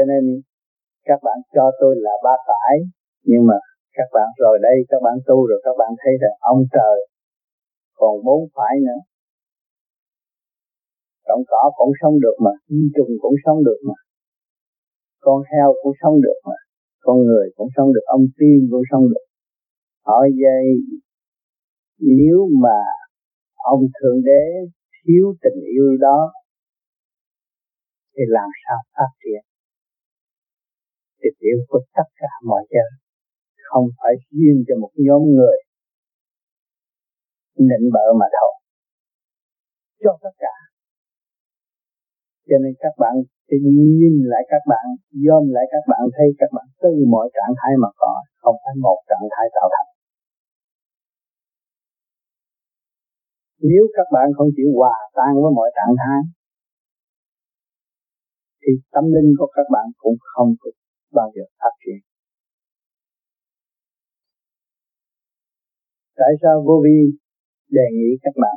cho nên các bạn cho tôi là ba phải nhưng mà các bạn rồi đây các bạn tu rồi các bạn thấy rằng ông trời còn bốn phải nữa Động cỏ cũng sống được mà, di trùng cũng sống được mà. Con heo cũng sống được mà. Con người cũng sống được, ông tiên cũng sống được. Hỏi dây nếu mà ông Thượng Đế thiếu tình yêu đó thì làm sao phát triển? Tình yêu của tất cả mọi người không phải riêng cho một nhóm người nịnh bợ mà thôi. Cho tất cả. Cho nên các bạn thì nhìn lại các bạn dòm lại các bạn, thấy các bạn từ mọi trạng thái mà có, không phải một trạng thái tạo thành. Nếu các bạn không chịu hòa tan với mọi trạng thái, thì tâm linh của các bạn cũng không bao giờ phát triển. Tại sao vô vi đề nghị các bạn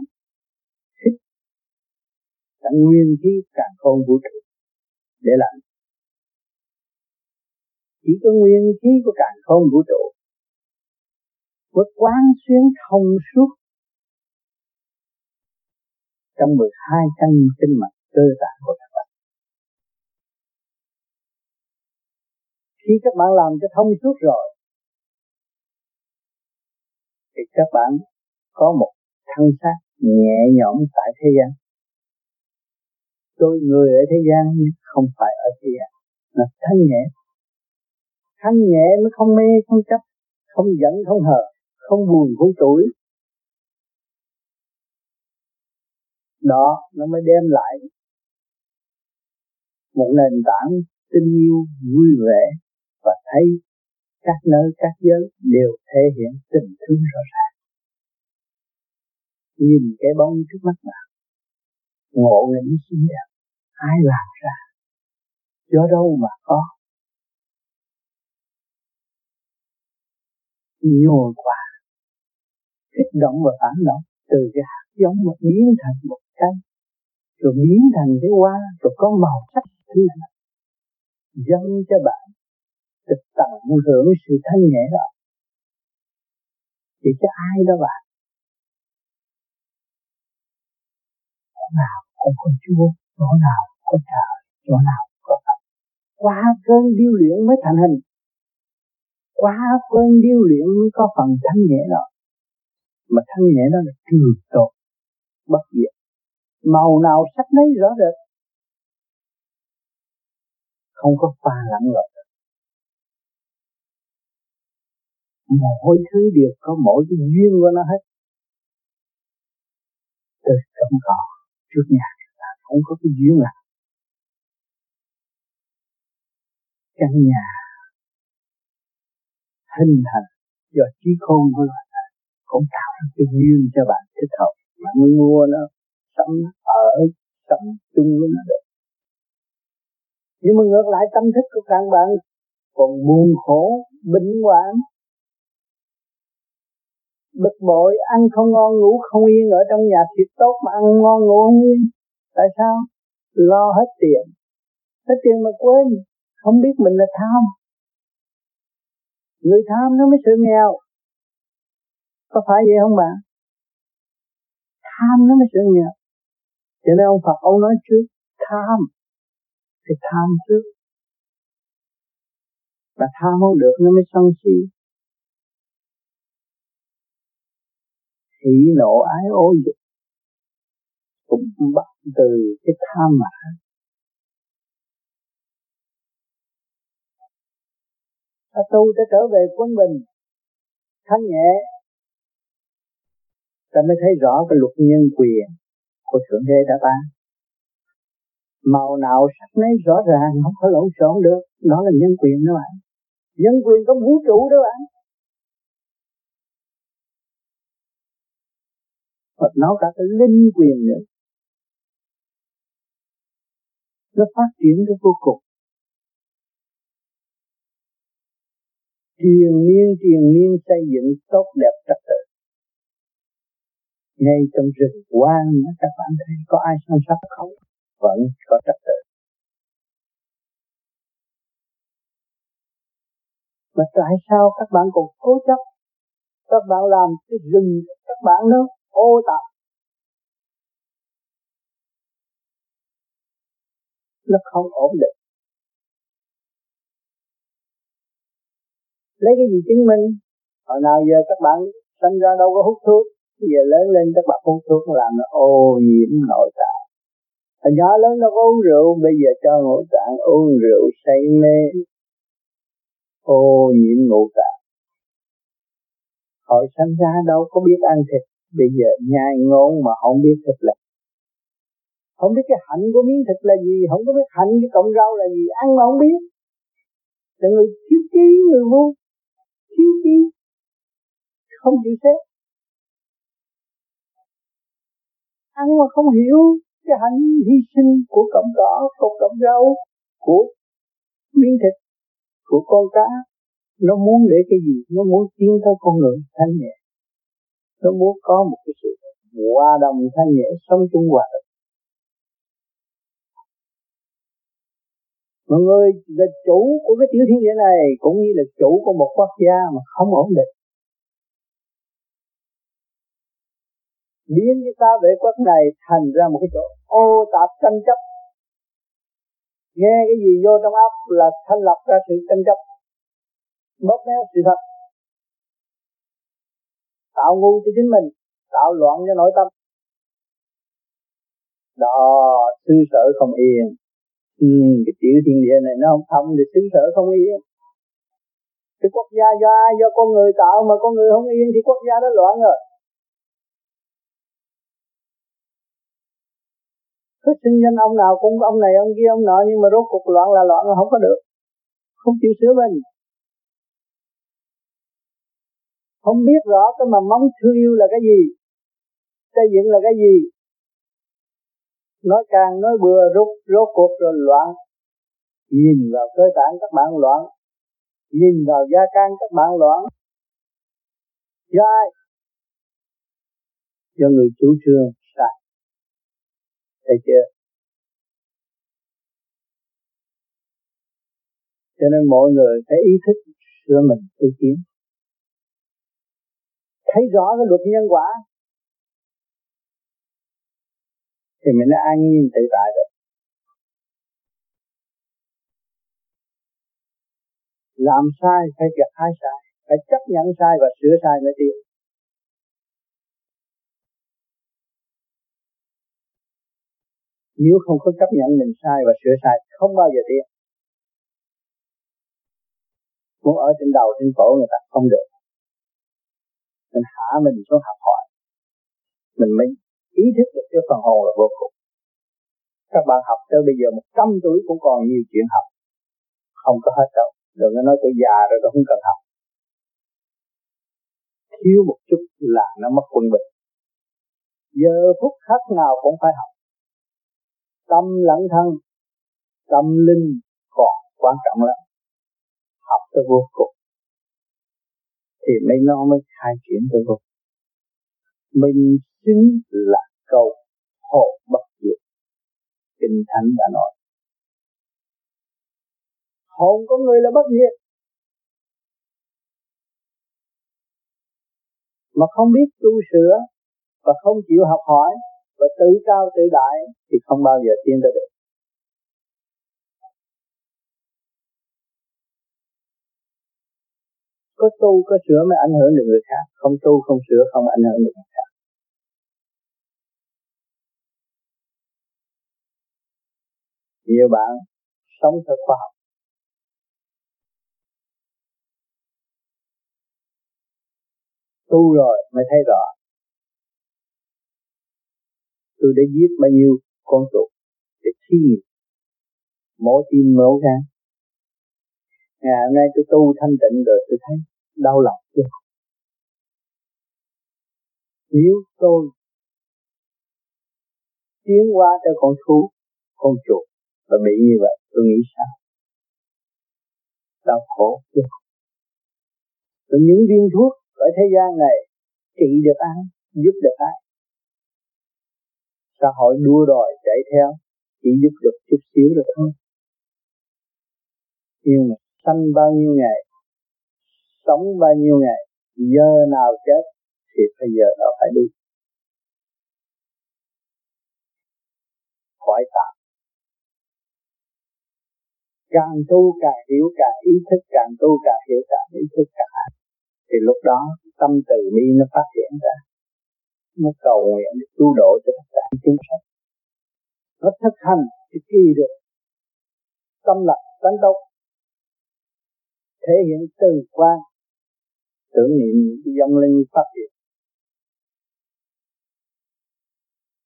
thích cả nguyên khí càng không vũ trụ để làm chỉ có nguyên khí của càng không vũ trụ mới quán xuyên thông suốt trong 12 căn kinh mạch cơ tạng của Khi các bạn làm cho thông suốt rồi, thì các bạn có một thân xác nhẹ nhõm tại thế gian. Tôi người ở thế gian không phải ở thế gian là thanh nhẹ. Thanh nhẹ mới không mê không chấp không giận không hờ không buồn không tuổi đó nó mới đem lại một nền tảng tình yêu vui vẻ và thấy các nơi, các giới đều thể hiện tình thương rõ ràng. Nhìn cái bóng trước mắt bạn ngộ nghĩnh xinh đẹp, ai làm ra do đâu mà có. Nhồi qua kích động và phản động, từ cái hạt giống mà biến thành một cây, rồi biến thành cái hoa, rồi có màu sắc thứ dâng cho bạn được tận hưởng sự thanh nhẹ đó. Thì cho ai đó bạn? Nào cũng có Chúa, chỗ nào có trời, chỗ nào có Phật. Qua cơn điêu luyện mới thành hình. Qua cơn điêu luyện mới có phần thanh nhẹ đó. Mà thanh nhẹ đó là trường tồn, bất diệt. Màu nào sắc nấy rõ rệt không có pha lẫn lộn. Mọi thứ đều có mỗi cái duyên của nó hết. Từ trong cỏ trước nhà không có cái duyên nào. Căn nhà hình thành do trí khôn của loài người cũng tạo ra cái duyên cho bạn thích hợp. Bạn mua nó sống ở, sống chung với nó được. Nhưng mà ngược lại, tâm thức của các bạn còn buồn khổ, bệnh hoạn bực bội, ăn không ngon, ngủ không yên, ở trong nhà thiệt tốt mà ăn ngon, ngủ không yên. Tại sao? Lo hết tiền. Hết tiền mà quên, không biết mình là tham. Người tham nó mới sự nghèo. Có phải vậy không bạn? Tham nó mới sự nghèo. Cho nên ông Phật, ông nói trước, tham. Thì tham trước. Mà tham không được, nó mới sân si. Thị nộ ái ô dục. Cũng bắt từ cái tham mã. ta tu ta trở về quân bình, thanh nhẹ. Ta mới thấy rõ cái luật nhân quyền của thượng đế đã ban. Màu nào sắc nấy rõ ràng, không có lộn xộn được. Đó là nhân quyền đó bạn. Nhân quyền có vũ trụ đó bạn. Phật nói cả cái linh quyền nữa. Nó phát triển cái vô cùng. Triền miên triền miên xây dựng tốt đẹp trật tự. Ngay trong rừng quang các bạn thấy có ai săn sóc không? Vẫn có trật tự. Mà tại sao các bạn còn cố chấp? Các bạn làm cái rừng, các bạn đâu ô tạp nó không ổn định. Lấy cái gì chứng minh? Hồi nào giờ các bạn sinh ra đâu có hút thuốc, bây giờ lớn lên các bạn hút thuốc làm nó ô nhiễm nội tạng. Hồi nhỏ lớn nó có uống rượu, bây giờ cho nội tạng uống rượu say mê, ô nhiễm ngũ tạng. Hồi sinh ra đâu có biết ăn thịt bây giờ nhai ngon mà không biết thịt là không biết cái hạnh của miếng thịt là gì, không có biết hạnh cái cọng rau là gì, ăn mà không biết. Là người thiếu trí, người ngu, thiếu trí, không chịu xếp ăn mà không hiểu cái hạnh hy sinh của cọng cỏ, của cọng rau, của miếng thịt, của con cá, nó muốn để cái gì? Nó muốn tiến tới con người thanh nhẹ nó muốn có một cái sự hòa đồng thanh nhẹ sống chung hòa đồng. Mọi người, là chủ của cái tiểu thiên địa này cũng như là chủ của một quốc gia mà không ổn định. Biến cái ta vệ quốc này thành ra một cái chỗ ô tạp tranh chấp. Nghe cái gì vô trong óc là thanh lập ra sự tranh chấp. Bóp méo sự thật tạo ngu cho chính mình tạo loạn cho nội tâm. Đó sư sở không yên. Ừ, cái tiểu thiên địa này nó không thông thì xứ sở không yên. Cái quốc gia do ai do con người tạo mà con người không yên thì quốc gia đó loạn rồi. Cứ sinh danh ông nào cũng ông này ông kia ông nọ nhưng mà rốt cuộc loạn là loạn là không có được. Không chịu sửa mình. Không biết rõ cái mà mong thương yêu là cái gì xây dựng là cái gì. Nói càng nói bừa rút rốt cuộc rồi loạn. Nhìn vào cơ tạng các bạn loạn. Nhìn vào gia can các bạn loạn. Do ai? Cho người chủ trương sai. Thấy chưa? Cho nên mọi người phải ý thức sửa mình tu tiến thấy rõ cái luật nhân quả, thì mình đã an nhiên tự tại được làm sai phải gặt hai sai, phải chấp nhận sai và sửa sai mới tiến. Nếu không có chấp nhận mình sai và sửa sai, không bao giờ tiến. Muốn ở trên đầu, trên cổ người ta không được mình hạ mình xuống học hỏi. Mình mới ý thức được cái phần hồn là vô cùng. Các bạn học tới bây giờ một trăm tuổi cũng còn nhiều chuyện học. Không có hết đâu. Đừng có nói tôi già rồi tôi không cần học. Thiếu một chút là nó mất quân bình. Giờ phút khắc nào cũng phải học. Tâm lẫn thân, tâm linh còn quan trọng lắm. Học tới vô cùng thì mới nó mới khai triển tới vô mình xứng là cầu hộ bất diệt. Kinh thánh đã nói. Hồn con người là bất diệt. Mà không biết tu sửa và không chịu học hỏi và tự cao tự đại thì không bao giờ tiến tới được. Có tu, có sửa mới ảnh hưởng được người khác. Không tu, không sửa, không ảnh hưởng được người khác. Nhiều bạn sống theo khoa học. Tu rồi mới thấy rõ. Tôi đã giết bao nhiêu con chuột để thí nghiệm mổ tim mổ gan. Ngày hôm nay tôi tu thanh tịnh rồi tôi thấy đau lòng chưa nếu tôi tiến qua cho con thú con chuột và bị như vậy, tôi nghĩ sao? Đau khổ chưa rồi những viên thuốc ở thế gian này trị được ai, giúp được ai? Xã hội đua đòi chạy theo, chỉ giúp được chút xíu được thôi nhưng mà sanh bao nhiêu ngày sống bao nhiêu ngày, giờ nào chết thì bây giờ nó phải đi. Khỏi tạm. Càng tu càng hiểu càng ý thức, càng tu càng hiểu càng ý thức càng thì lúc đó tâm từ bi nó phát triển ra. Nó cầu nguyện để độ cho tất cả chúng sanh. Nó thực hành thì kỳ được. Tâm lập, tánh tốt thể hiện từ quan tưởng niệm những dân linh phát triển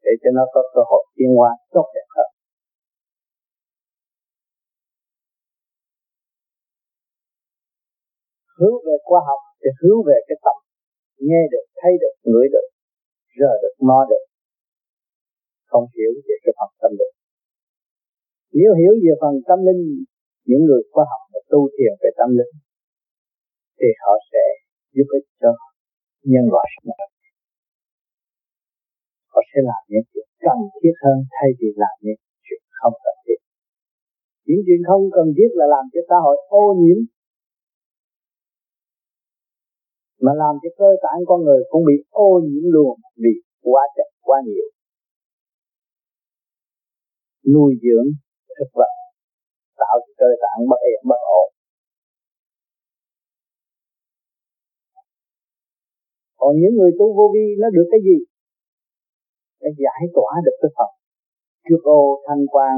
để cho nó có cơ hội tiến hóa tốt đẹp hơn. Hướng về khoa học thì hướng về cái tâm. Nghe được, thấy được, ngửi được, rờ được mò được. Không hiểu về cái phần tâm linh. Nếu hiểu về phần tâm linh, những người khoa học và tu thiền về tâm linh, thì họ sẽ giúp ích cho nhân loại. Sống họ sẽ làm những chuyện cần thiết hơn thay vì làm những chuyện không cần thiết. Những chuyện không cần thiết là làm cho xã hội ô nhiễm, mà làm cho cơ tạng con người cũng bị ô nhiễm luôn vì quá chặt quá nhiều. Nuôi dưỡng thực vật, tạo cho cơ tạng bất yên bất ổn. Còn những người tu vô vi nó được cái gì? Để giải tỏa được cái phật. Trước ô thanh quan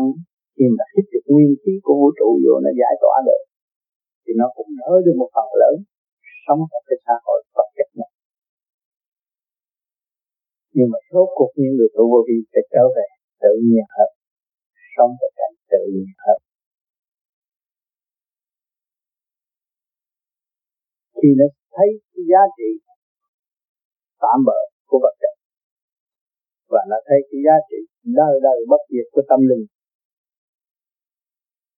khi mà hít được nguyên khí của vũ trụ vô nó giải tỏa được. Thì nó cũng đỡ được một phần lớn sống trong cái xã hội vật chất này. Nhưng mà số cuộc những người tu vô vi phải trở về tự nhiên hơn, sống một cảnh tự nhiên hơn. Khi nó thấy cái giá trị tạm bỡ của vật chất. Và nó thấy cái giá trị đời đời bất diệt của tâm linh.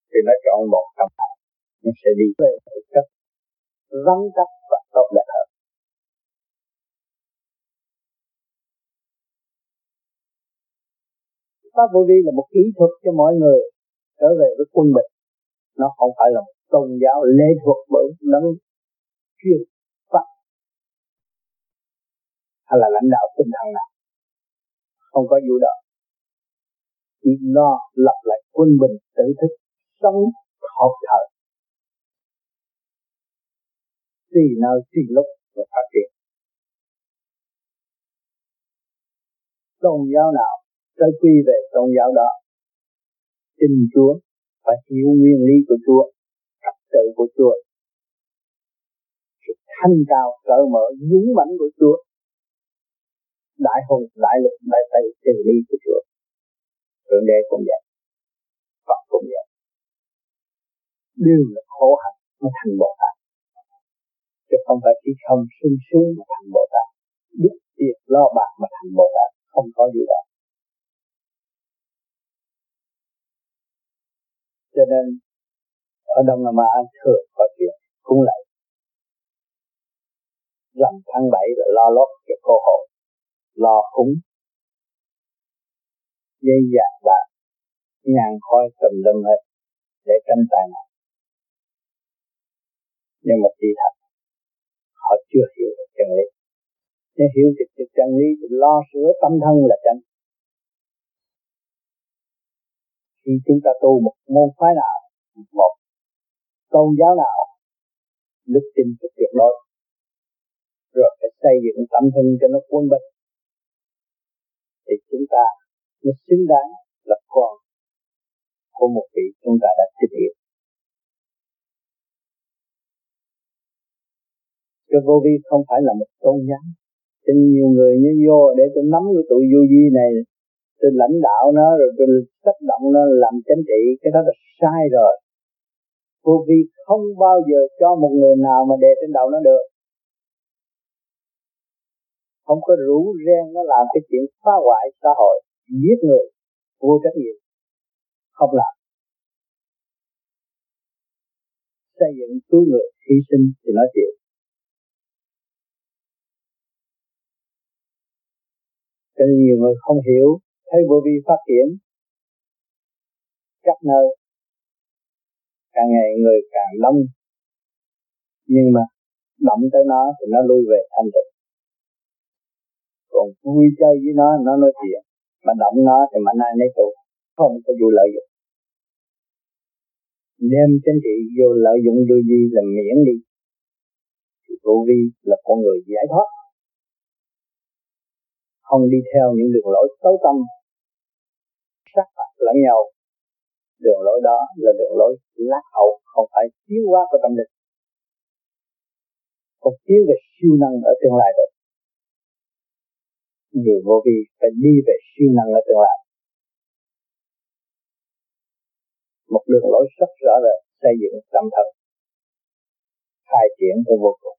Thì nó chọn một tâm hạnh. Nó sẽ đi về thực chất, vắng chắc và tốt đẹp hơn. Pháp vô vi là một kỹ thuật cho mọi người trở về với quân bình. Nó không phải là một tôn giáo lễ thuật bởi đấng chuyên hay là lãnh đạo tinh thần nào. Không có vụ đó. Chỉ lo lập lại quân bình tự thức, sống học thở tùy nơi, tùy lúc và phát triển tôn giáo nào tới quy về tôn giáo đó, tin Chúa phải hiểu nguyên lý của Chúa, trật tự của Chúa sự thanh cao cỡ mở, dũng mãnh của Chúa đại hùng, đại lục, đại tây chân lý của Chúa. Thượng đế cũng vậy. Phật cũng vậy. Đều là khổ hạnh nó thành Bồ Tát. Chứ không phải chỉ không sung sướng mà thành Bồ Tát. Đức tiệt lo bạc mà thành Bồ Tát không có gì đó cho nên, ở Đông Nam Á thường có chuyện cũng lại rằm tháng bảy là lo lót cho cô hội lo cúng dây vàng và nhàn khói tùm lum hết để tranh tài nào nhưng mà chỉ thật, họ chưa hiểu được chân lý. Nếu hiểu được chân lý thì lo sửa tâm thân là chân. Khi chúng ta tu một môn phái nào, một tôn giáo nào, đức tin phải tuyệt đối, rồi phải xây dựng tâm thân cho nó quân bình thì chúng ta mới xứng đáng là con của một vị chúng ta đã thích hiểu cho vô vi không phải là một tôn giáo cho nhiều người như vô để tôi nắm cái tụi vô vi này, tôi lãnh đạo nó, rồi tôi tác động nó làm chính trị. Cái đó là sai rồi. Vô vi không bao giờ cho một người nào mà đề trên đầu nó được không có rủ ren nó làm cái chuyện phá hoại xã hội, giết người, vô trách nhiệm. Không làm. Xây dựng cứu người, hy sinh thì nó chịu cho nên nhiều người không hiểu, thấy vô vi phát triển các nơi. Càng ngày người càng đông. Nhưng mà động tới nó thì nó lui về thanh tịnh còn vui chơi với nó nó nói chuyện. Mà động nó thì mạnh ai nấy tụ không có vụ lợi dụng. Đem chính trị vô lợi dụng vô gì là miễn đi. Thì vô vi là con người giải thoát. Không đi theo những đường lối xấu tâm. Sát phạt lẫn nhau. Đường lối đó là đường lối lạc hậu, không phải tiến hóa của tâm linh. Không chiếu về siêu năng ở tương lai được người vô vi phải đi về siêu năng ở tương lai. Một đường lối rất rõ rệt xây dựng tâm thần, khai triển tới vô cùng.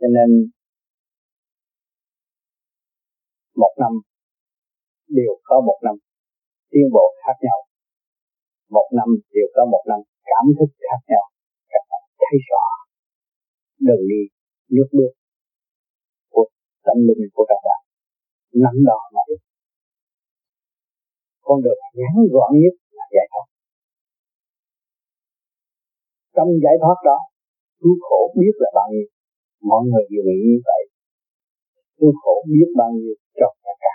Cho nên, một năm, đều có một năm tiến bộ khác nhau một năm, đều có một năm cảm thức khác nhau. Các bạn thấy rõ. Đường đi nước bước của tâm linh của các bạn. Nắm đó mà đi. Con đường ngắn gọn nhất là giải thoát. Trong giải thoát đó, cứu khổ biết là bao nhiêu. Mọi người đều nghĩ như vậy. Cứu khổ biết bao nhiêu cho cả cả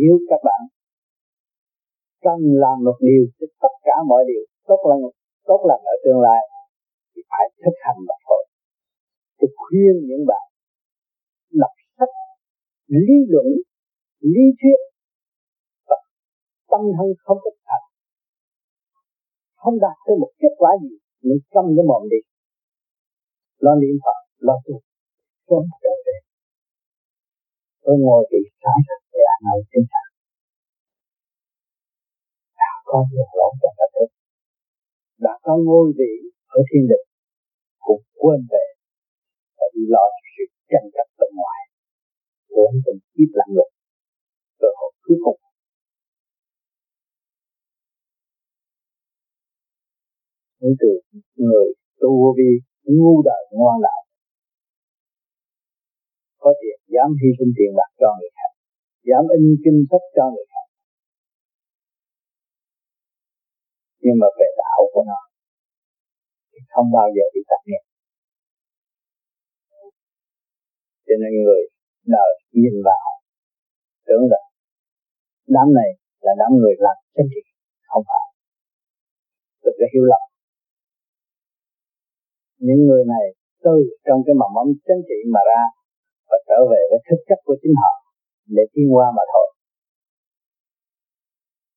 nếu các bạn cần làm một điều thì tất cả mọi điều, tốt lành tốt lành ở tương lai, thì phải thực hành mà thôi. Tôi khuyên những bạn đọc sách, lý luận, lý thuyết, và tâm thân không thực hành không đạt tới một kết quả gì, nhưng tâm cái mồm đi. Lo niệm phật, lo tu, sớm trở về. Tôi ngồi bị sáng để ăn ở trên sàn đã có được lỗ trong ta thức đã có ngôi vị ở thiên đình cũng quên về và đi lo sự tranh chấp bên ngoài. Vốn từng kiếp lặng lực cơ hội cuối cùng. Những từ người tu vô vi, ngu đời ngoan đạo, có tiền dám hy sinh tiền bạc cho người khác dám in kinh sách cho người khác. Nhưng mà về đạo của nó, thì không bao giờ bị tắt nghiệp cho nên người đời nhìn vào, tưởng là đám này là đám người làm chân trị không phải. Được cái hiểu lầm. Những người này từ trong cái mầm mống chính trị mà ra và trở về với thực chất của chính họ để tiến qua mà thôi.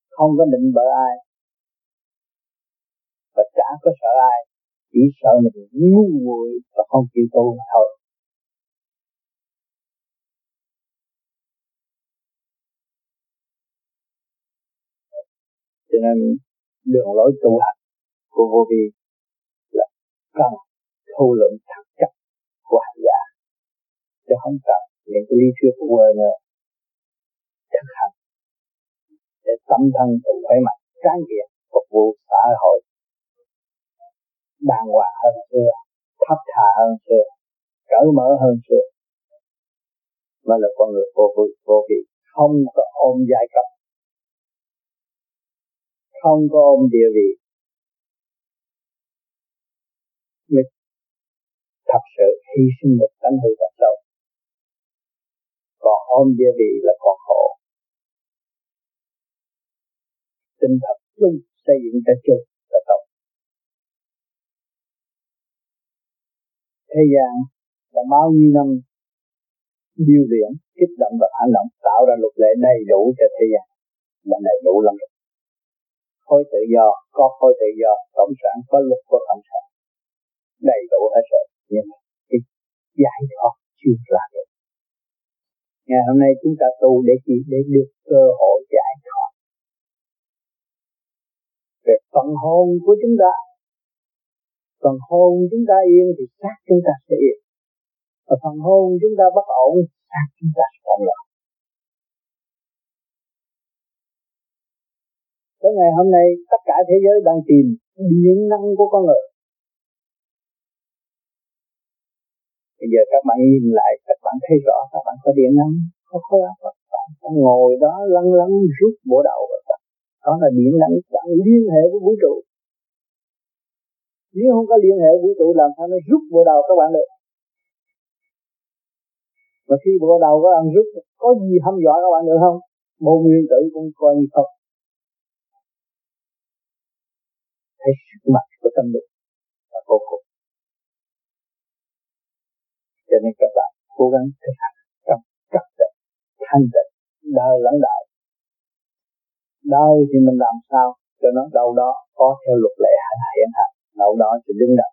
Không có định bỡ ai. Và chả có sợ ai. Chỉ sợ mình ngu muội và không chịu tu mà thôi. Cho nên, đường lối tu hành của vô vi là cần thu lượng thật chất của hành giả. Chứ không cần những cái lý thuyết của quê nữa thực hành để tâm thân tự khỏe mạnh, tráng kiện, phục vụ xã hội. Đàng hoàng hơn xưa, thấp thà hơn xưa, cởi mở hơn xưa. Mà là con người vô vị vô vị không có ôm giai cấp. Không có ôm địa vị. Mới thật sự hy sinh một tánh hư thật sâu. Còn ôm địa vị là còn khổ. Tinh thật chung xây dựng cho chung là tốt. Thế gian là bao nhiêu năm điêu luyện, kích động và hành động, tạo ra luật lệ đầy đủ cho thế gian là đầy đủ lắm. Khối tự do, có khối tự do, cộng sản, có luật của cộng sản. Đầy đủ hết rồi, nhưng mà cái giải thoát chưa ra được. Ngày hôm nay chúng ta tu để chỉ để được cơ hội giải về phần hồn của chúng ta. Phần hồn chúng ta yên thì xác chúng ta sẽ yên. Và phần hồn chúng ta bất ổn xác chúng ta sẽ loạn loạn. Tới ngày hôm nay, tất cả thế giới đang tìm điện năng của con người. Bây giờ các bạn nhìn lại, các bạn thấy rõ, các bạn có điện năng, có khối óc bạn ngồi đó lăn lăn rút bộ đầu bạn đó là điện năng bạn liên hệ với vũ trụ. Nếu không có liên hệ vũ trụ, làm sao nó rút bộ đầu các bạn được? Và khi bộ đầu các bạn rút, có gì hâm dọa các bạn được không? Môn nguyên tử cũng coi như không. Thấy sức mạnh của tâm lực là vô cùng. Cho nên các bạn cố gắng thực hành trong trật tự thanh tịnh đời lãnh đạo đời thì mình làm sao cho nó đâu đó có theo luật lệ hành hiện hành đâu đó thì đứng đầu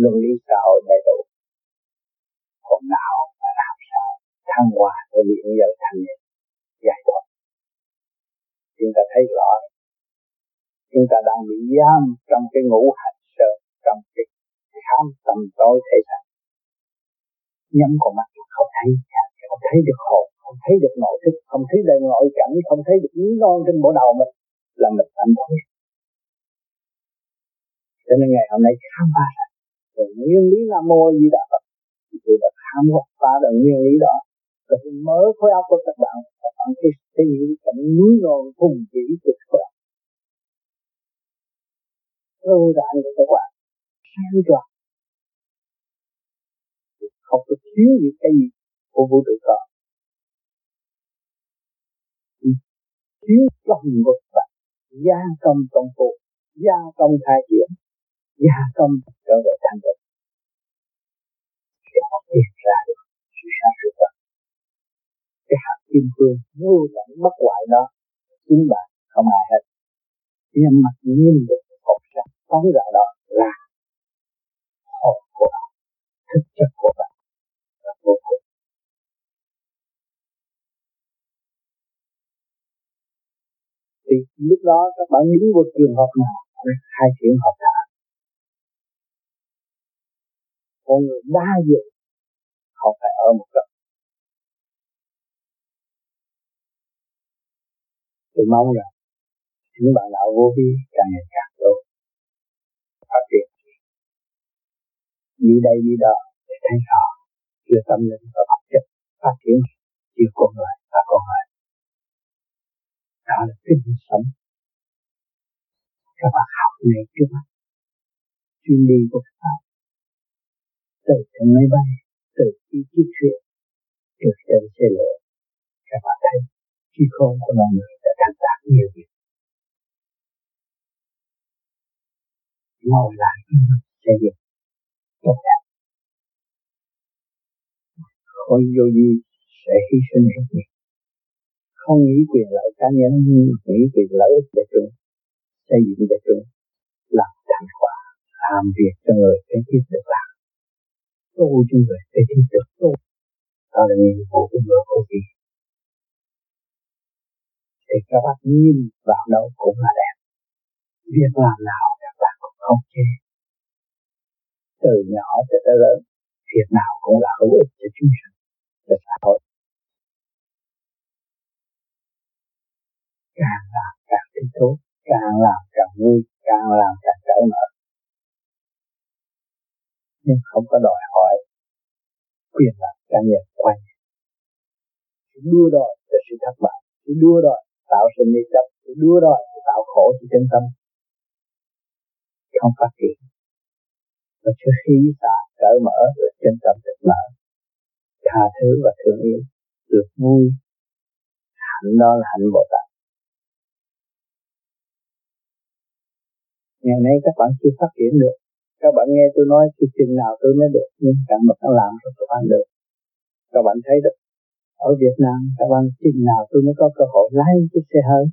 luân lý xã hội đầy đủ. Còn não mà làm sao thăng hoa để những dẫn thành nhẹ, giải thoát. Chúng ta thấy rõ chúng ta đang bị giam trong cái ngũ hành sơ trong cái khám tâm tối thể xác nhắm con mắt không thấy không thấy được hồn không thấy được nội thức, không thấy được nội cảnh, không thấy được núi non trên bộ đầu mình, là mình thành thối cho nên ngày hôm nay khám phá ra. Rồi nguyên lý nam mô di đà phật. Tôi đã khám phá được nguyên lý đó. Rồi mở khối óc của các bạn các bạn thấy thấy những cảnh núi non hùng vĩ của khối óc. Ưu đại của các bạn sáng choạc không có thiếu những cái gì của vũ trụ còn chiếu công của các gia công công phu, gia công khai triển, gia công trở về thanh tịnh. Để họ tìm ra được, sự sáng suốt đó. Cái hạt kim cương vô tận bất hoại đó chính bạn không ai hết. Nhắm mặt nhìn được hồn sáng phóng ra đó là hồn của bạn, thực chất của bạn là vô cùng. Thì lúc đó các bạn đứng vào trường hợp nào? Hai triển hợp đạo con người đa dụng không phải ở một góc. Tôi mong rằng những bạn đạo vô vi càng ngày càng tốt. Phát triển. Đi đây đi đó để thấy rõ chưa tâm linh và vật chất, phát triển. Chưa con người và con người đó là kinh sống. Các bạn học này trước mắt chuyên đi của các bạn. Từ trên máy bay, từ khi chiếc chuyện từ trên xe lửa. Các bạn thấy khi không của loài người đã thành đạt nhiều việc. Ngồi lại xây dựng tốt đẹp. Khối vô gì sẽ hy sinh hết nhiều không nghĩ quyền lợi cá nhân, nhưng nghĩ quyền lợi ích đại chúng, xây dựng đại chúng làm thành quả, làm việc cho người kế tiếp được làm. Tu cho người kế tiếp được. Tu đó là nhiệm vụ của người vô vi thì các bạn nhìn vào đâu cũng là đẹp. Việc làm nào các bạn cũng không chê. Từ nhỏ cho tới lớn, việc nào cũng là hữu ích cho chúng sanh, cho xã hội. Càng làm càng tinh thú, càng làm càng vui, càng làm càng cởi mở. Nhưng không có đòi hỏi quyền lợi cá nhân quanh đua đòi cho sự thất bại đua đòi tạo sự mê chấp đua đòi tạo khổ cho chân tâm. Không phát triển. Và sự khí xả cởi mở rồi chân tâm được mở tha thứ và thương yêu, được vui. Hạnh đó là hạnh bồ tát. Ngày nay các bạn chưa phát triển được. Các bạn nghe tôi nói cái chừng nào tôi mới được, nhưng các bạn đã làm rồi các bạn được. Các bạn thấy được ở Việt Nam các bạn chừng nào tôi mới có cơ hội lái cái xe hơi.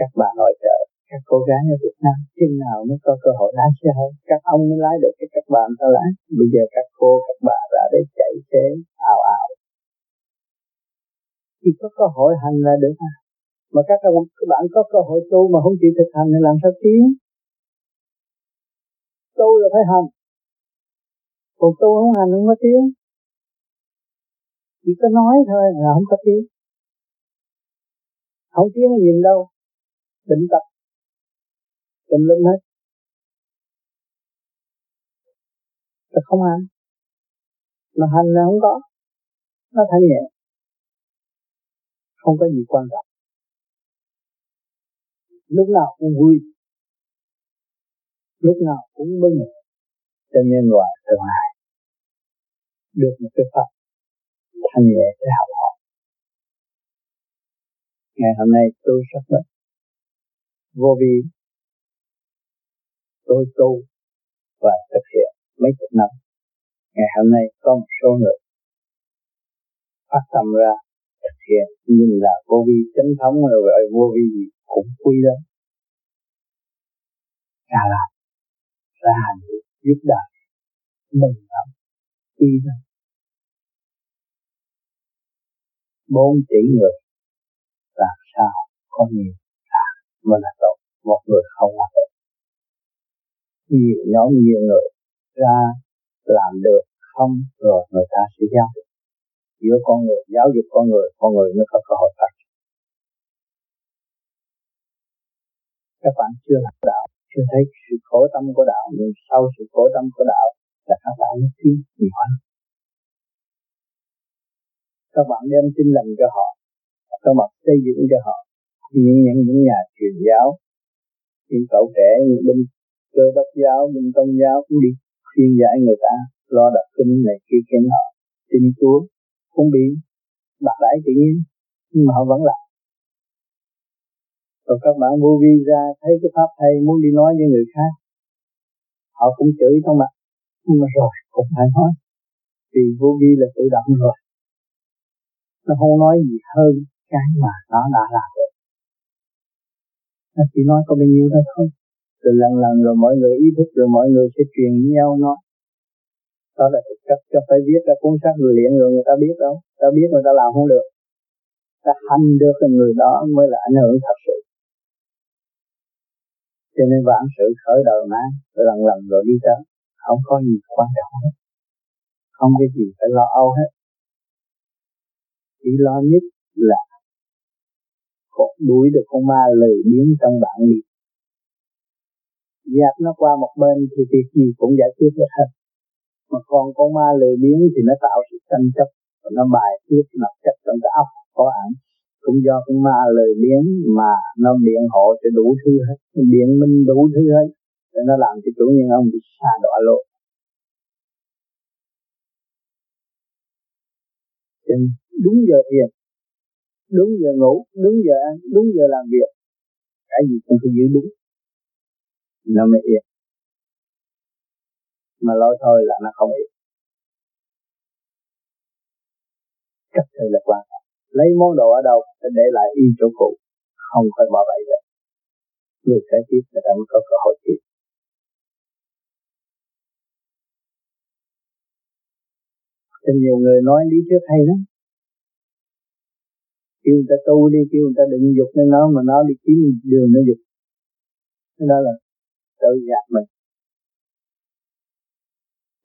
Các bạn nội trợ, các cô gái ở Việt Nam chừng nào mới có cơ hội lái xe hơi. Các ông mới lái được cái các bạn ta lái. Bây giờ các cô, các bà ra để chạy xe ảo ảo thì có cơ hội hành là được à mà các bạn có cơ hội tu mà không chịu thực hành thì làm sao tiến? Tu là phải hành. Còn tu không hành không có tiến. Chỉ có nói thôi là không có tiến. Không tiến nhìn đâu? Định tập. Tùm lum hết. Là không hành. Mà hành là không có. Nó thanh nhẹ. Không có gì quan trọng lúc nào cũng vui. Lúc nào cũng mừng. Cho nhân loại tương lai. Được một cái pháp thanh nhẹ để học hỏi ngày hôm nay tôi rất là vô vi. Tôi tu và thực hiện mấy chục năm. Ngày hôm nay có một số người phát tâm ra thực hiện nhìn là vô vi chánh thống rồi gọi vô vi gì cũng quy lắm ra làm ra hành giúp đời mừng lắm, quy lắm bốn tỷ người, làm sao có nhiều là mà là tốt, một người không là tốt. Nhiều nhóm, nhiều người ra làm được không, rồi người ta sẽ giáo dục. Giữa con người, giáo dục con người con người mới có cơ hội phát các bạn chưa học đạo, chưa thấy sự khổ tâm của đạo, nhưng sau sự khổ tâm của đạo là các bạn mới tiến nhiều hóa. Các bạn đem tin lành cho họ, các bạn xây dựng cho họ. Những những những nhà truyền giáo, những cậu trẻ, những bên cơ đốc giáo, bên công giáo cũng đi khuyên giải người ta, lo đọc kinh này kia kia họ tin chúa cũng bị bạc đãi tự nhiên, nhưng mà họ vẫn làm rồi các bạn vô vi ra, thấy cái pháp hay muốn đi nói với người khác. Họ cũng chửi không mặt nhưng mà rồi, cũng phải nói. Vì vô vi là tự động rồi. Nó không nói gì hơn cái mà nó đã làm được nó chỉ nói có bao nhiêu đó thôi. Rồi lần lần rồi mọi người ý thức rồi mọi người sẽ truyền với nhau nói. Đó là thực chất, cho phải viết ra cuốn sách luyện rồi người ta biết đâu. Ta biết người ta làm không được. Ta hành được thì người đó mới là ảnh hưởng thật sự cho nên vạn sự khởi đầu mà lần lần rồi đi tới. Không có gì quan trọng hết. Không có gì phải lo âu hết. Chỉ lo nhất là đuổi được con ma lười biến trong bạn đi. Dạt nó qua một bên thì việc gì cũng giải quyết được hết. Mà còn con ma lười biến thì nó tạo sự tranh chấp. Nó bài tiết, nó chất trong cái óc, có ảnh cũng do con ma lời biến mà nó biện hộ cho đủ thứ hết, biện minh đủ thứ hết, để nó làm cho chủ nhân ông bị xa đọa lộ đúng giờ thiền, đúng giờ ngủ, đúng giờ ăn, đúng giờ làm việc, cái gì cũng phải giữ đúng. Nó mới yên. Mà lỗi thôi là nó không yên. Cách thời là quan trọng lấy món đồ ở đâu phải để lại y chỗ cũ. Không phải bỏ vậy được. Người kế tiếp người ta mới có cơ hội tiếp Thì nhiều người nói lý trước hay lắm. Kêu người ta tu đi, kêu người ta đừng dục nên nó, mà nó đi kiếm đường nó dục. Cái đó là tự gạt mình.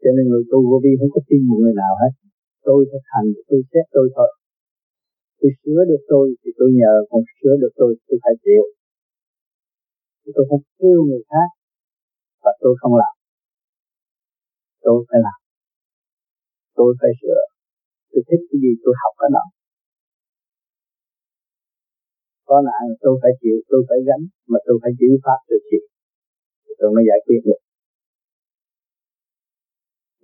Cho nên người tu vô vi không có tin một người nào hết. Tôi thực hành tôi xét, tôi thôi tôi sửa được tôi thì tôi nhờ, còn sửa được tôi tôi phải chịu. Tôi không kêu người khác và tôi không làm. Tôi phải làm. Tôi phải sửa. Tôi thích cái gì tôi học cái đó. Có nạn tôi phải chịu, tôi phải gánh, mà tôi phải chịu pháp được chịu. Tôi mới giải quyết được.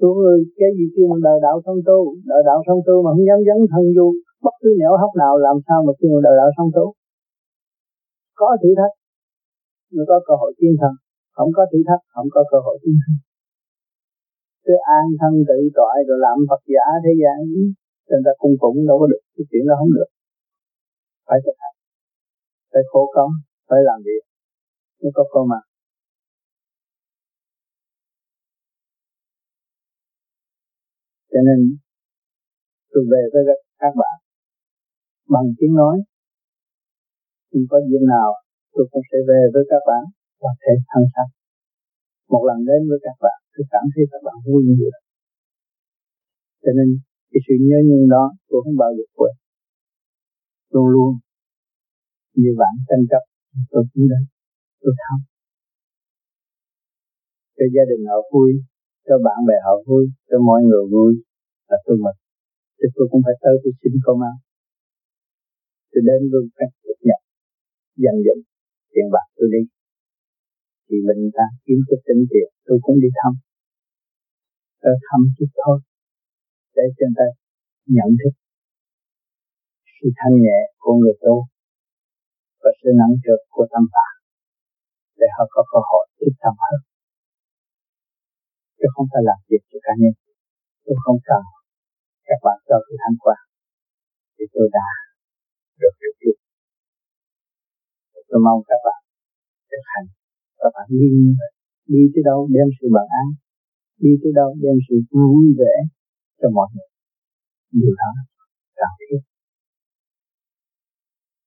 Tôi cái gì kêu mà đời đạo song tu? Đời đạo song tu mà không dám dấn thân du bất cứ nẻo hóc nào làm sao mà kêu đời đạo song tu có thử thách mới có cơ hội tiến thân không có thử thách, không có cơ hội tiến thân cứ an thân tự tội rồi làm Phật giả thế gian người ta cung phụng đâu có được, cái chuyện đó không được. Phải thực hành, phải khổ công, phải làm việc, mới có cơ mà. Cho nên, tôi về với các bạn bằng tiếng nói. Không có dịp nào, tôi cũng sẽ về với các bạn và thể thân sắc một lần đến với các bạn, tôi cảm thấy các bạn vui nhiều. Cho nên, cái sự nhớ nhung đó, tôi không bao giờ quên. Luôn luôn, như bạn tranh chấp, tôi cũng đến, tôi thăm. Cho gia đình họ vui, cho bạn bè họ vui, cho mọi người vui, là tôi mừng. Thì tôi cũng phải tới tôi xin công an tôi đến với cách chấp nhận dành dụm tiền bạc tôi đi. Thì mình ta kiếm chút tính tiền, tôi cũng đi thăm. Tôi thăm chút thôi, để cho người ta nhận thức sự thanh nhẹ của người tu và sự nắng trược của tâm pháp để họ có cơ hội tiếp tâm hơn. Chứ không phải làm việc cho cá nhân, tôi không cần các bạn cho tôi tham quan. Thì tôi đã được điều kiện tôi mong các bạn thực hành. Các bạn đi đi tới đâu đem sự bằng an đi tới đâu đem sự vui vẻ cho mọi người. Điều đó cần thiết.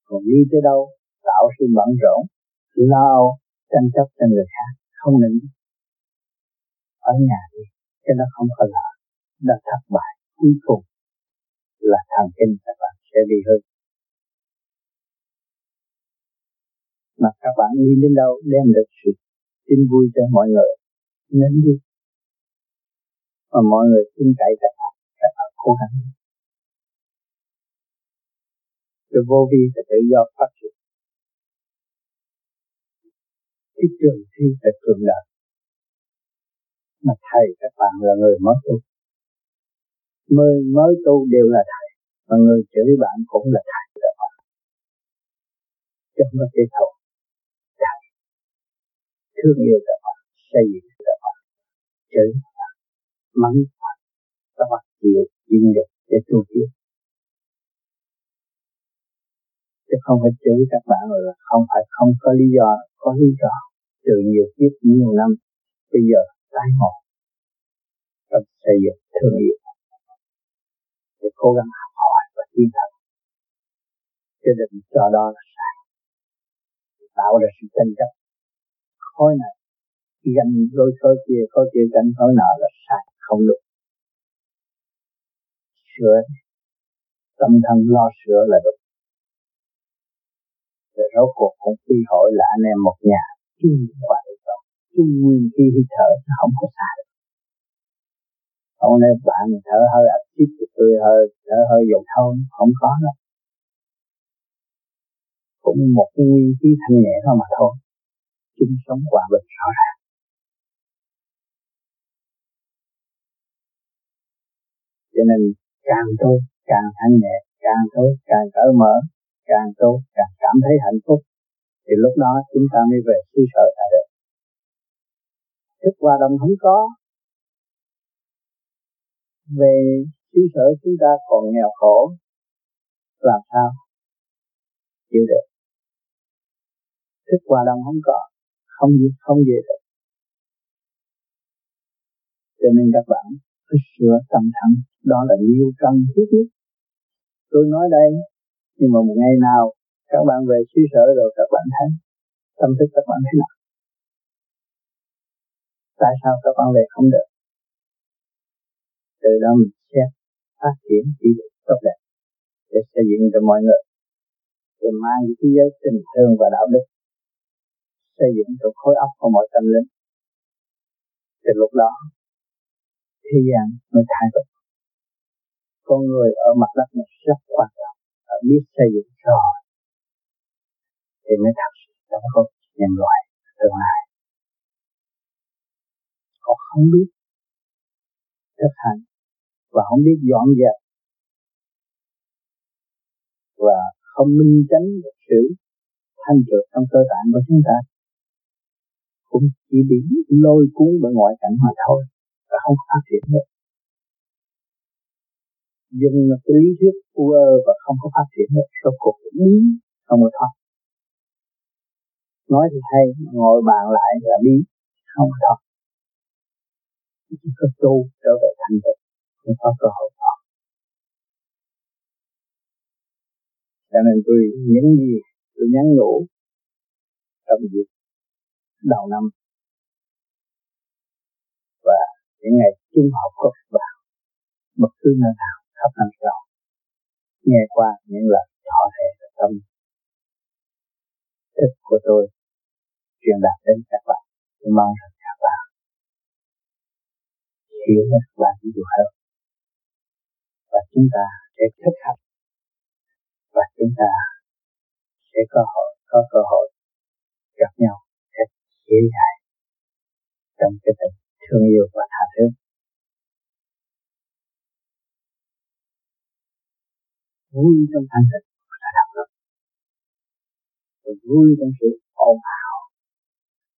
Còn đi tới đâu, tạo sự bận rộn, lo âu tranh chấp cho người khác, không nên ở nhà đi, cái đó không có lợi. Đã thất bại cuối cùng là thần kinh các bạn sẽ bị hư. Mà các bạn đi đến đâu đem được sự tin vui cho mọi người, nên đi. Mà mọi người tin cậy các bạn các bạn cố gắng. Rồi vô vi sẽ tự do phát triển. Cái trường thi sẽ cường đại mà thầy các bạn là người mới tu. Mới mới tu đều là thầy, mà người chửi bạn cũng là thầy. Các bạn chẳng có thể thầu thương yêu các bạn xây dựng các bạn chửi mắng các bạn các bạn chịu chịu được để tu tiến. Chứ không phải chửi các bạn là không phải, không có lý do, có lý do. Từ nhiều kiếp, nhiều năm, bây giờ tái ngộ. Trong xây dựng thương yêu. Để cố gắng học hỏi và tiến thân. Chứ đừng cho đó là sai. Tạo ra sự tranh chấp khối này. Ganh đôi khối kia khối kia ganh khối nọ là sai không được sửa tâm thân lo sửa là được. Rồi rốt cuộc cũng quy hội là anh em một nhà chung hòa đồng chung nguyên khi hít thở không có sai. Hôm nay bạn thở hơi áp thì tôi hơi thở hơi dầu thông, không có đâu. Cũng một cái nguyên khí thanh nhẹ thôi mà thôi chung sống hòa bình rõ ràng cho nên càng tốt, càng thanh nhẹ, càng tốt, càng cởi mở, càng tốt, càng cảm thấy hạnh phúc, thì lúc đó chúng ta mới về xứ sở tại được thức hòa đồng không có. Về xứ sở chúng ta còn nghèo khổ, làm sao? Chịu được. Thức hòa đồng không có không gì, không về được. Cho nên các bạn phải sửa tâm thẳng đó là yêu cần thiết nhất. Tôi nói đây, nhưng mà một ngày nào các bạn về suy sở rồi các bạn thấy tâm thức các bạn thế nào? Tại sao các bạn về không được? Từ đó mình sẽ phát triển chỉ tốt đẹp để xây dựng cho mọi người. Để mang cái giới tình thương và đạo đức xây dựng được khối óc của mọi tâm linh. Từ lúc đó, thế gian mới thay đổi. Con người ở mặt đất này rất quan trọng ở biết xây dựng rồi thì mới thật sự đóng góp nhân loại tương lai. Còn không biết thực hành và không biết dọn dẹp và không minh tránh được sự thanh trượt trong cơ tạng của chúng ta cũng chỉ bị lôi cuốn bởi ngoại cảnh mà thôi và không phát triển được dùng cái lý thuyết u và không có phát triển được sau cuộc biến không có thoát. Nói thì hay ngồi bàn lại là biến, không có thoát. Chỉ có tu trở về thành thực không có cơ hội thoát. Cho nên tôi những gì, tôi nhắn nhủ, trong dịp đầu năm. Và những ngày trung học của các bạn bất cứ nơi nào, khắp năm sau nghe qua những lời thọ thể tâm thức của tôi truyền đạt đến các bạn. Tôi mong rằng các bạn hiểu các bạn nhiều hơn. Và chúng ta sẽ thích hợp và chúng ta sẽ có hội, có cơ hội gặp nhau cách dễ dàng trong cái tình thương yêu và tha thứ. Vui trong thanh tịnh là đạo lực vui trong sự ồn ào.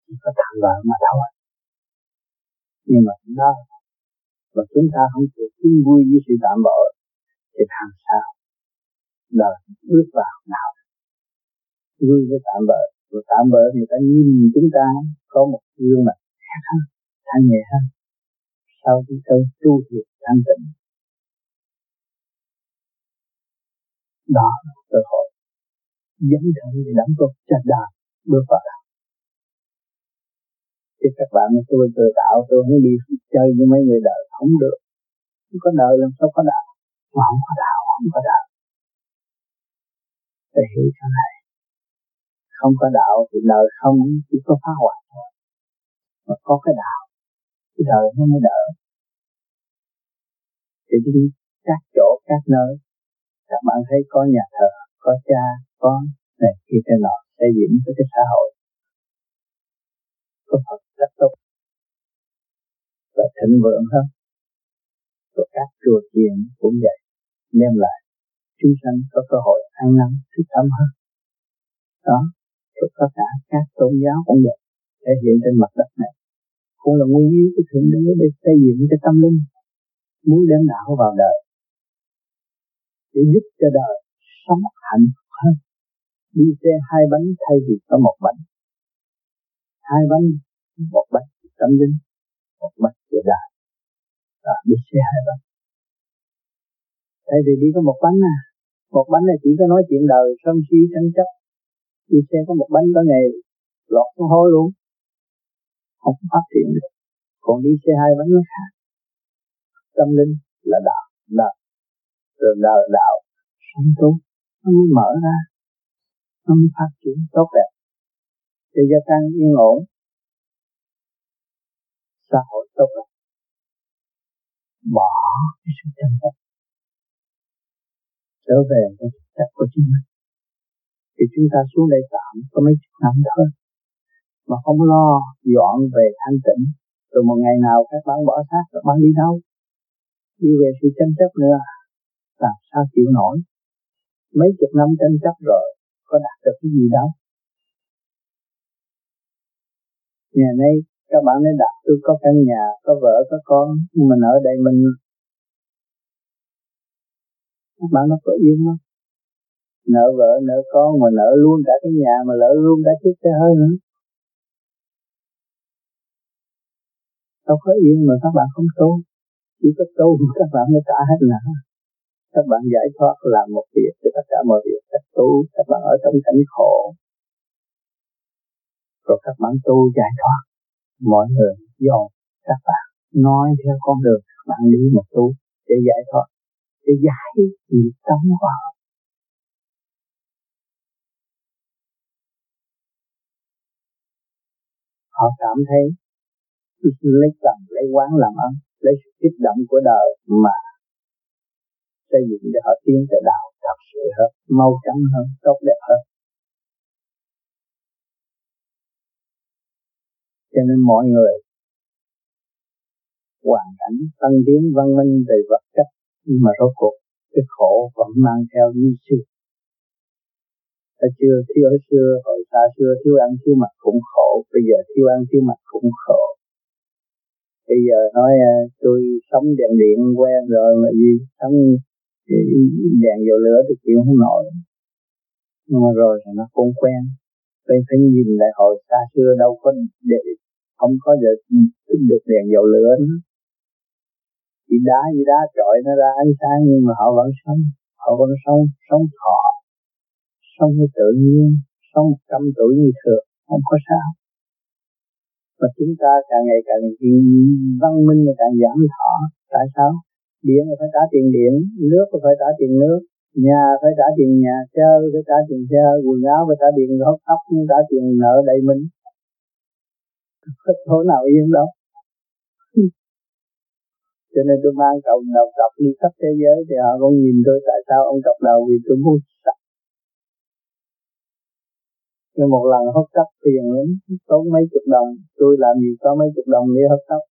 Chỉ có tạm bỡ mà thôi. Nhưng mà đó mà chúng ta không chịu chung vui với sự tạm bỡ thì làm sao? Đời bước vào nào? Vui với tạm bỡ rồi tạm bỡ người ta nhìn chúng ta có một gương mặt khác hơn thanh nhẹ hơn. Sau khi cơn tu thiệt thanh tịnh, đó là cơ hội dẫn thân để đóng góp cho đời bước vào đạo. Chứ các bạn tôi tự đạo tôi không đi chơi với mấy người đời không được. Không có đời làm sao có đạo? Mà không có đạo, không có đạo. Phải hiểu cho này không có đạo thì đời không chỉ có phá hoại thôi, mà có cái đạo thì đời nó mới đỡ. Thì đi các chỗ, các nơi. Các bạn thấy có nhà thờ, có cha, có này kia, cái nọ xây dựng cho cái xã hội. Có Phật rất tốt và thịnh vượng hơn. Và các chùa chiền cũng vậy. Đem lại chúng sanh có cơ hội ăn năn, thức tâm hơn đó tất cả các tôn giáo cũng vậy thể hiện trên mặt đất này. Cũng là nguyên lý của thượng đế để xây dựng cho tâm linh muốn đem đạo vào đời để giúp cho đời sống hạnh phúc hơn. Đi xe hai bánh thay vì có một bánh. Hai bánh một bánh tâm linh một bánh của đời. Đó, đi xe hai bánh. Thay vì đi có một bánh à một bánh là chỉ có nói chuyện đời sân si tranh chấp đi xe có một bánh có ngày lọt xuống hối luôn. Không phát triển được. Còn đi xe hai bánh nó khác. Tâm linh là đạo là rồi là đạo. Sống tốt, nó mới mở ra. Nó mới phát triển tốt đẹp. Để gia tăng yên ổn. Xã hội tốt đẹp bỏ cái sự tranh chấp trở về với thực chất của chính mình thì chúng ta xuống đây tạm có mấy chục năm thôi. Mà không lo dọn về thanh tịnh, rồi một ngày nào các bạn bỏ xác các bạn đi đâu. Đi về sự tranh chấp nữa, làm sao chịu nổi. Mấy chục năm tranh chấp rồi, có đạt được cái gì đâu. Ngày nay các bạn nói đạt tôi có căn nhà, có vợ, có con, nhưng mình ở đây mình các bạn nó có yên không? Nợ vợ nợ con mà nợ luôn cả cái nhà mà nợ luôn cả chiếc xe hơi nữa. Đâu có yên mà các bạn không tu. Chỉ có tu mà các bạn mới trả hết nợ. Các bạn giải thoát làm một việc thì tất cả mọi việc các tu. Các bạn ở trong cảnh khổ. Rồi các bạn tu giải thoát. Mọi người dồn các bạn nói theo con đường. Các bạn đi mà tu để giải thoát. Để giải nghiệp tâm của họ. Họ cảm thấy lấy cần lấy quán làm ăn, lấy sự kích động của đời mà xây dựng để họ tiến tới đạo thật sự hơn, mau chóng hơn, tốt đẹp hơn. Cho nên mọi người hoàn cảnh tăng tiến văn minh về vật chất, nhưng mà rốt cuộc cái khổ vẫn mang theo như xưa. Ở xưa thiếu ở xưa hồi ta xưa thiếu ăn thiếu mặc cũng khổ, bây giờ thiếu ăn thiếu mặc cũng khổ. Bây giờ nói à, tôi sống đèn điện quen rồi mà gì sống đèn dầu lửa thì chịu không nổi. Nhưng mà rồi thì nó cũng quen. Phải phải nhìn lại hồi xa xưa đâu có để, không có được được đèn dầu lửa nữa. Chỉ đá gì đá trọi nó ra ánh sáng nhưng mà họ vẫn sống. Họ vẫn sống sống thọ, sống với tự nhiên sống một trăm tuổi như thường không có sao. Và chúng ta càng ngày càng văn minh và càng giảm thọ. Tại sao? Điện phải trả tiền điện nước phải trả tiền nước nhà phải trả tiền nhà chơi phải trả tiền xe, quần áo phải trả tiền hốc tóc trả tiền nợ đầy mình. Hết chỗ nào yên đâu. Cho nên tôi mang cầu đầu cọc đi khắp thế giới thì họ cũng nhìn tôi tại sao ông cọc đầu vì tôi muốn sạch nhưng một lần hút cấp tiền lắm tốn mấy chục đồng. Tôi làm gì có mấy chục đồng để hút cấp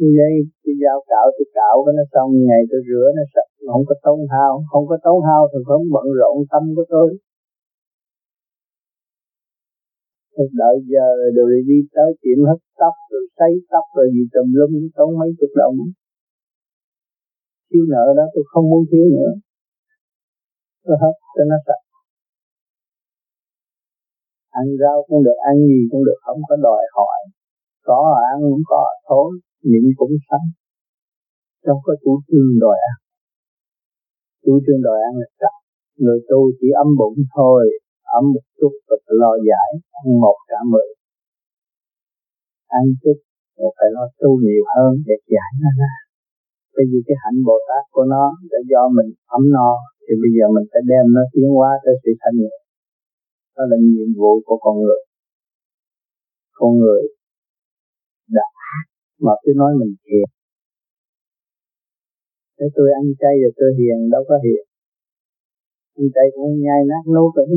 như vậy tôi giao cạo tôi cạo cái nó xong, ngày tôi rửa nó sạch. Không có tốn hao, không có tốn hao thì không bận rộn tâm của tôi. Tôi đợi giờ rồi đi tới tiệm hấp tóc, rồi sấy tóc, rồi gì tùm lum, tốn mấy chục đồng. Thiếu nợ đó, tôi không muốn thiếu nữa. Tôi hấp cho nó sạch ăn rau cũng được, ăn gì cũng được, không có đòi hỏi. Có ăn cũng có thối nhịn cũng sống. Không có chủ trương đòi ăn. Chủ trương đòi ăn là chắc người tu chỉ ấm bụng thôi, ấm một chút và lo giải, ăn một cả mười. Ăn chút, rồi phải lo tu nhiều hơn để giải nó ra. Bởi vì cái hạnh Bồ Tát của nó đã do mình ấm no, thì bây giờ mình phải đem nó tiến hóa tới sự thanh nhẹ đó là nhiệm vụ của con người. Con người đã mà cứ nói mình hiền. Thế tôi ăn chay rồi tôi hiền, đâu có hiền. Ăn chay cũng nhai nát nốt cũng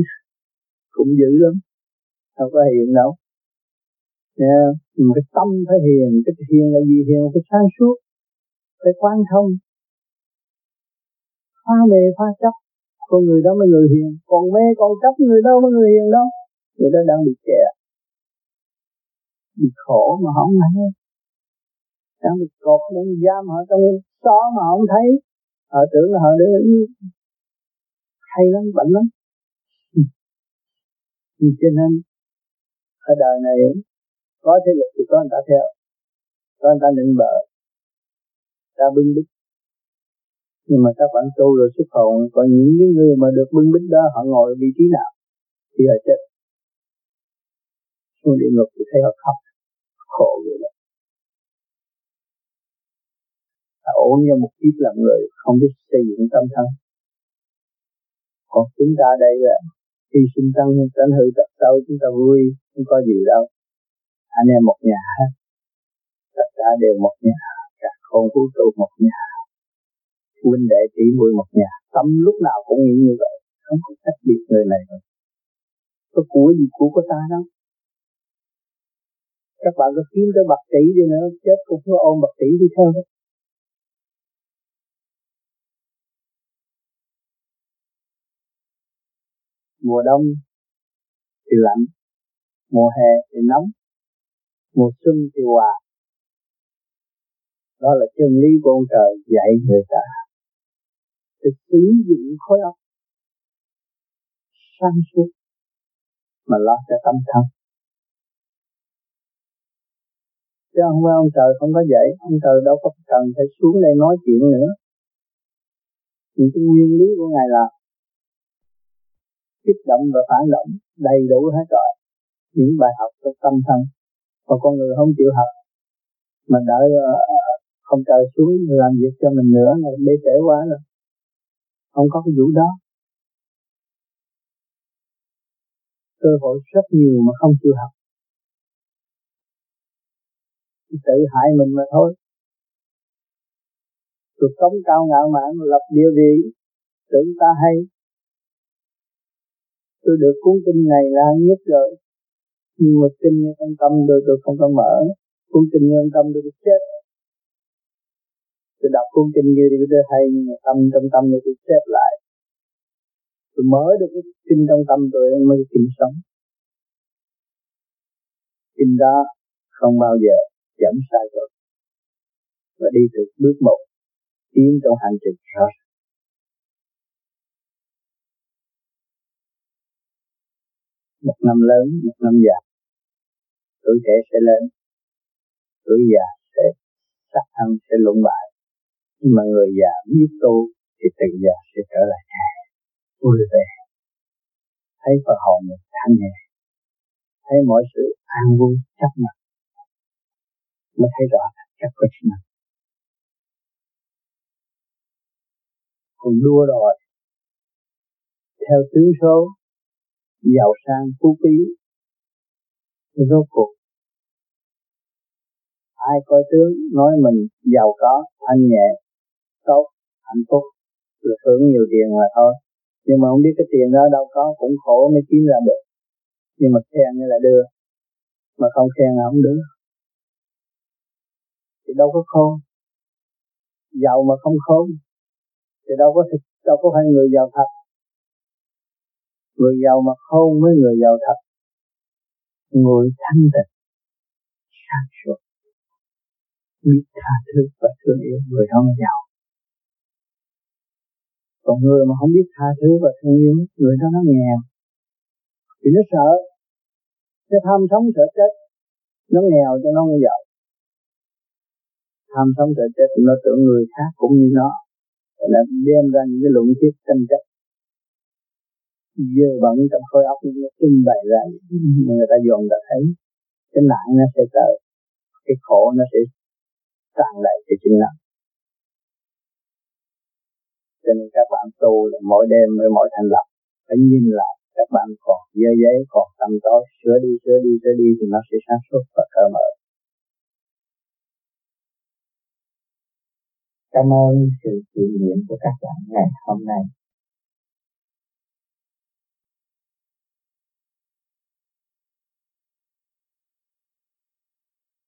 cũng dữ lắm, đâu có hiền đâu. Yeah. mà cái tâm phải hiền, cái hiền là gì? Hiền Cái sáng suốt phải quan thông. Phá mê phá chấp con người đó mới người hiền. Còn mê còn chấp người đâu mới người hiền đâu. Người đó đang bị kẹt. Bị khổ mà không thấy, đang bị cột đang giam họ trong xó mà không thấy. Họ tưởng là họ để hay lắm bệnh lắm. Cho nên ở đời này có thế lực thì có người ta theo. Có người ta định bợ. Ta bưng bít nhưng mà các bạn tu rồi xuất hồn còn những cái người mà được bưng bít đó, họ ngồi ở vị trí nào thì họ chết. Xuống địa ngục thì thấy họ khóc, khổ vậy đó. Họ ổn cho một kiếp làm người, không biết xây dựng tâm thân. Còn chúng ta đây là khi sinh tăng tánh hư tập sâu, chúng ta vui, không có gì đâu. Anh em một nhà hết tất cả đều một nhà, cả con vũ trụ một nhà huynh đệ tỷ muội một nhà, tâm lúc nào cũng nghĩ như vậy, không có cách biệt người này rồi có của gì của của ta đâu. Các bạn có kiếm tới bạc tỷ đi nữa, chết cũng có ôm bạc tỷ đi theo đó. mùa đông thì lạnh, mùa hè thì nóng, mùa xuân thì hòa. Đó là chân lý của ông trời dạy người ta để sử dụng khối óc sáng suốt mà lo cho tâm thân. Chứ không phải ông trời không có dạy, ông trời đâu có cần phải xuống đây nói chuyện nữa. Những cái nguyên lý của ngài là kích động và phản động đầy đủ hết rồi. Những bài học cho tâm thân. Và con người không chịu học, mà đợi ờ, ờ, không trời xuống làm việc cho mình nữa là bê trễ quá rồi không có cái vụ đó. Cơ hội rất nhiều mà không chịu học. Tự hại mình mà thôi. Cuộc sống cao ngạo mạn lập địa vị, tưởng ta hay. Tôi được cuốn kinh này là nhất rồi. Nhưng mà kinh trong tâm tôi tôi không có mở. Cuốn kinh trong tâm tôi chết tôi đọc cuốn kinh kia thì tôi hay nhưng mà tâm trong tâm tôi, tôi xếp lại. Tôi mở được cái kinh trong tâm tôi mới kinh sống. Kinh đó không bao giờ dẫn sai rồi và đi từ bước một tiến trong hành trình rõ một năm lớn một năm già. Tuổi trẻ sẽ lên tuổi già sẽ sắc thân sẽ lụng bại nhưng mà người già biết tu thì từ già sẽ trở lại nhà, vui vẻ. Thấy phật hồn mình thanh nhẹ. Thấy mọi sự an vui chấp nhận mới thấy rõ thật chất của chính mình. Còn đua đòi. Theo tướng số giàu sang phú quý. Rốt cuộc. Ai coi tướng nói mình giàu có thanh nhẹ tốt, hạnh phúc, được hưởng nhiều tiền là thôi. Nhưng mà không biết cái tiền đó đâu có, cũng khổ mới kiếm ra được. Nhưng mà khen như là đưa mà không khen là không đưa thì đâu có khôn. Giàu mà không khôn, thì đâu có thực, đâu có phải người giàu thật. Người giàu mà khôn với người giàu thật. Người thanh tịnh, sáng suốt. Biết tha thứ và thương yêu người không giàu còn người mà không biết tha thứ và thương yêu người đó nó nghèo. Thì nó sợ. Cái tham sống sợ chết. Nó nghèo cho nó không giàu. Tham sống sợ chết, nó tưởng người khác cũng như nó. Là đem ra những cái luận thuyết tranh chấp. Dơ bẩn trong khối óc nó trưng bày ra. Người ta dồn ta thấy, cái nạn nó sẽ tới cái khổ nó sẽ tràn lại cái chính nó cho nên các bạn tu là mỗi đêm với mỗi thành lập phải nhìn lại các bạn còn dơ giấy, còn tâm tối. Sửa đi sửa đi sửa đi thì nó sẽ sáng suốt và cởi mở. Cảm ơn sự chỉ điểm của các bạn ngày hôm nay.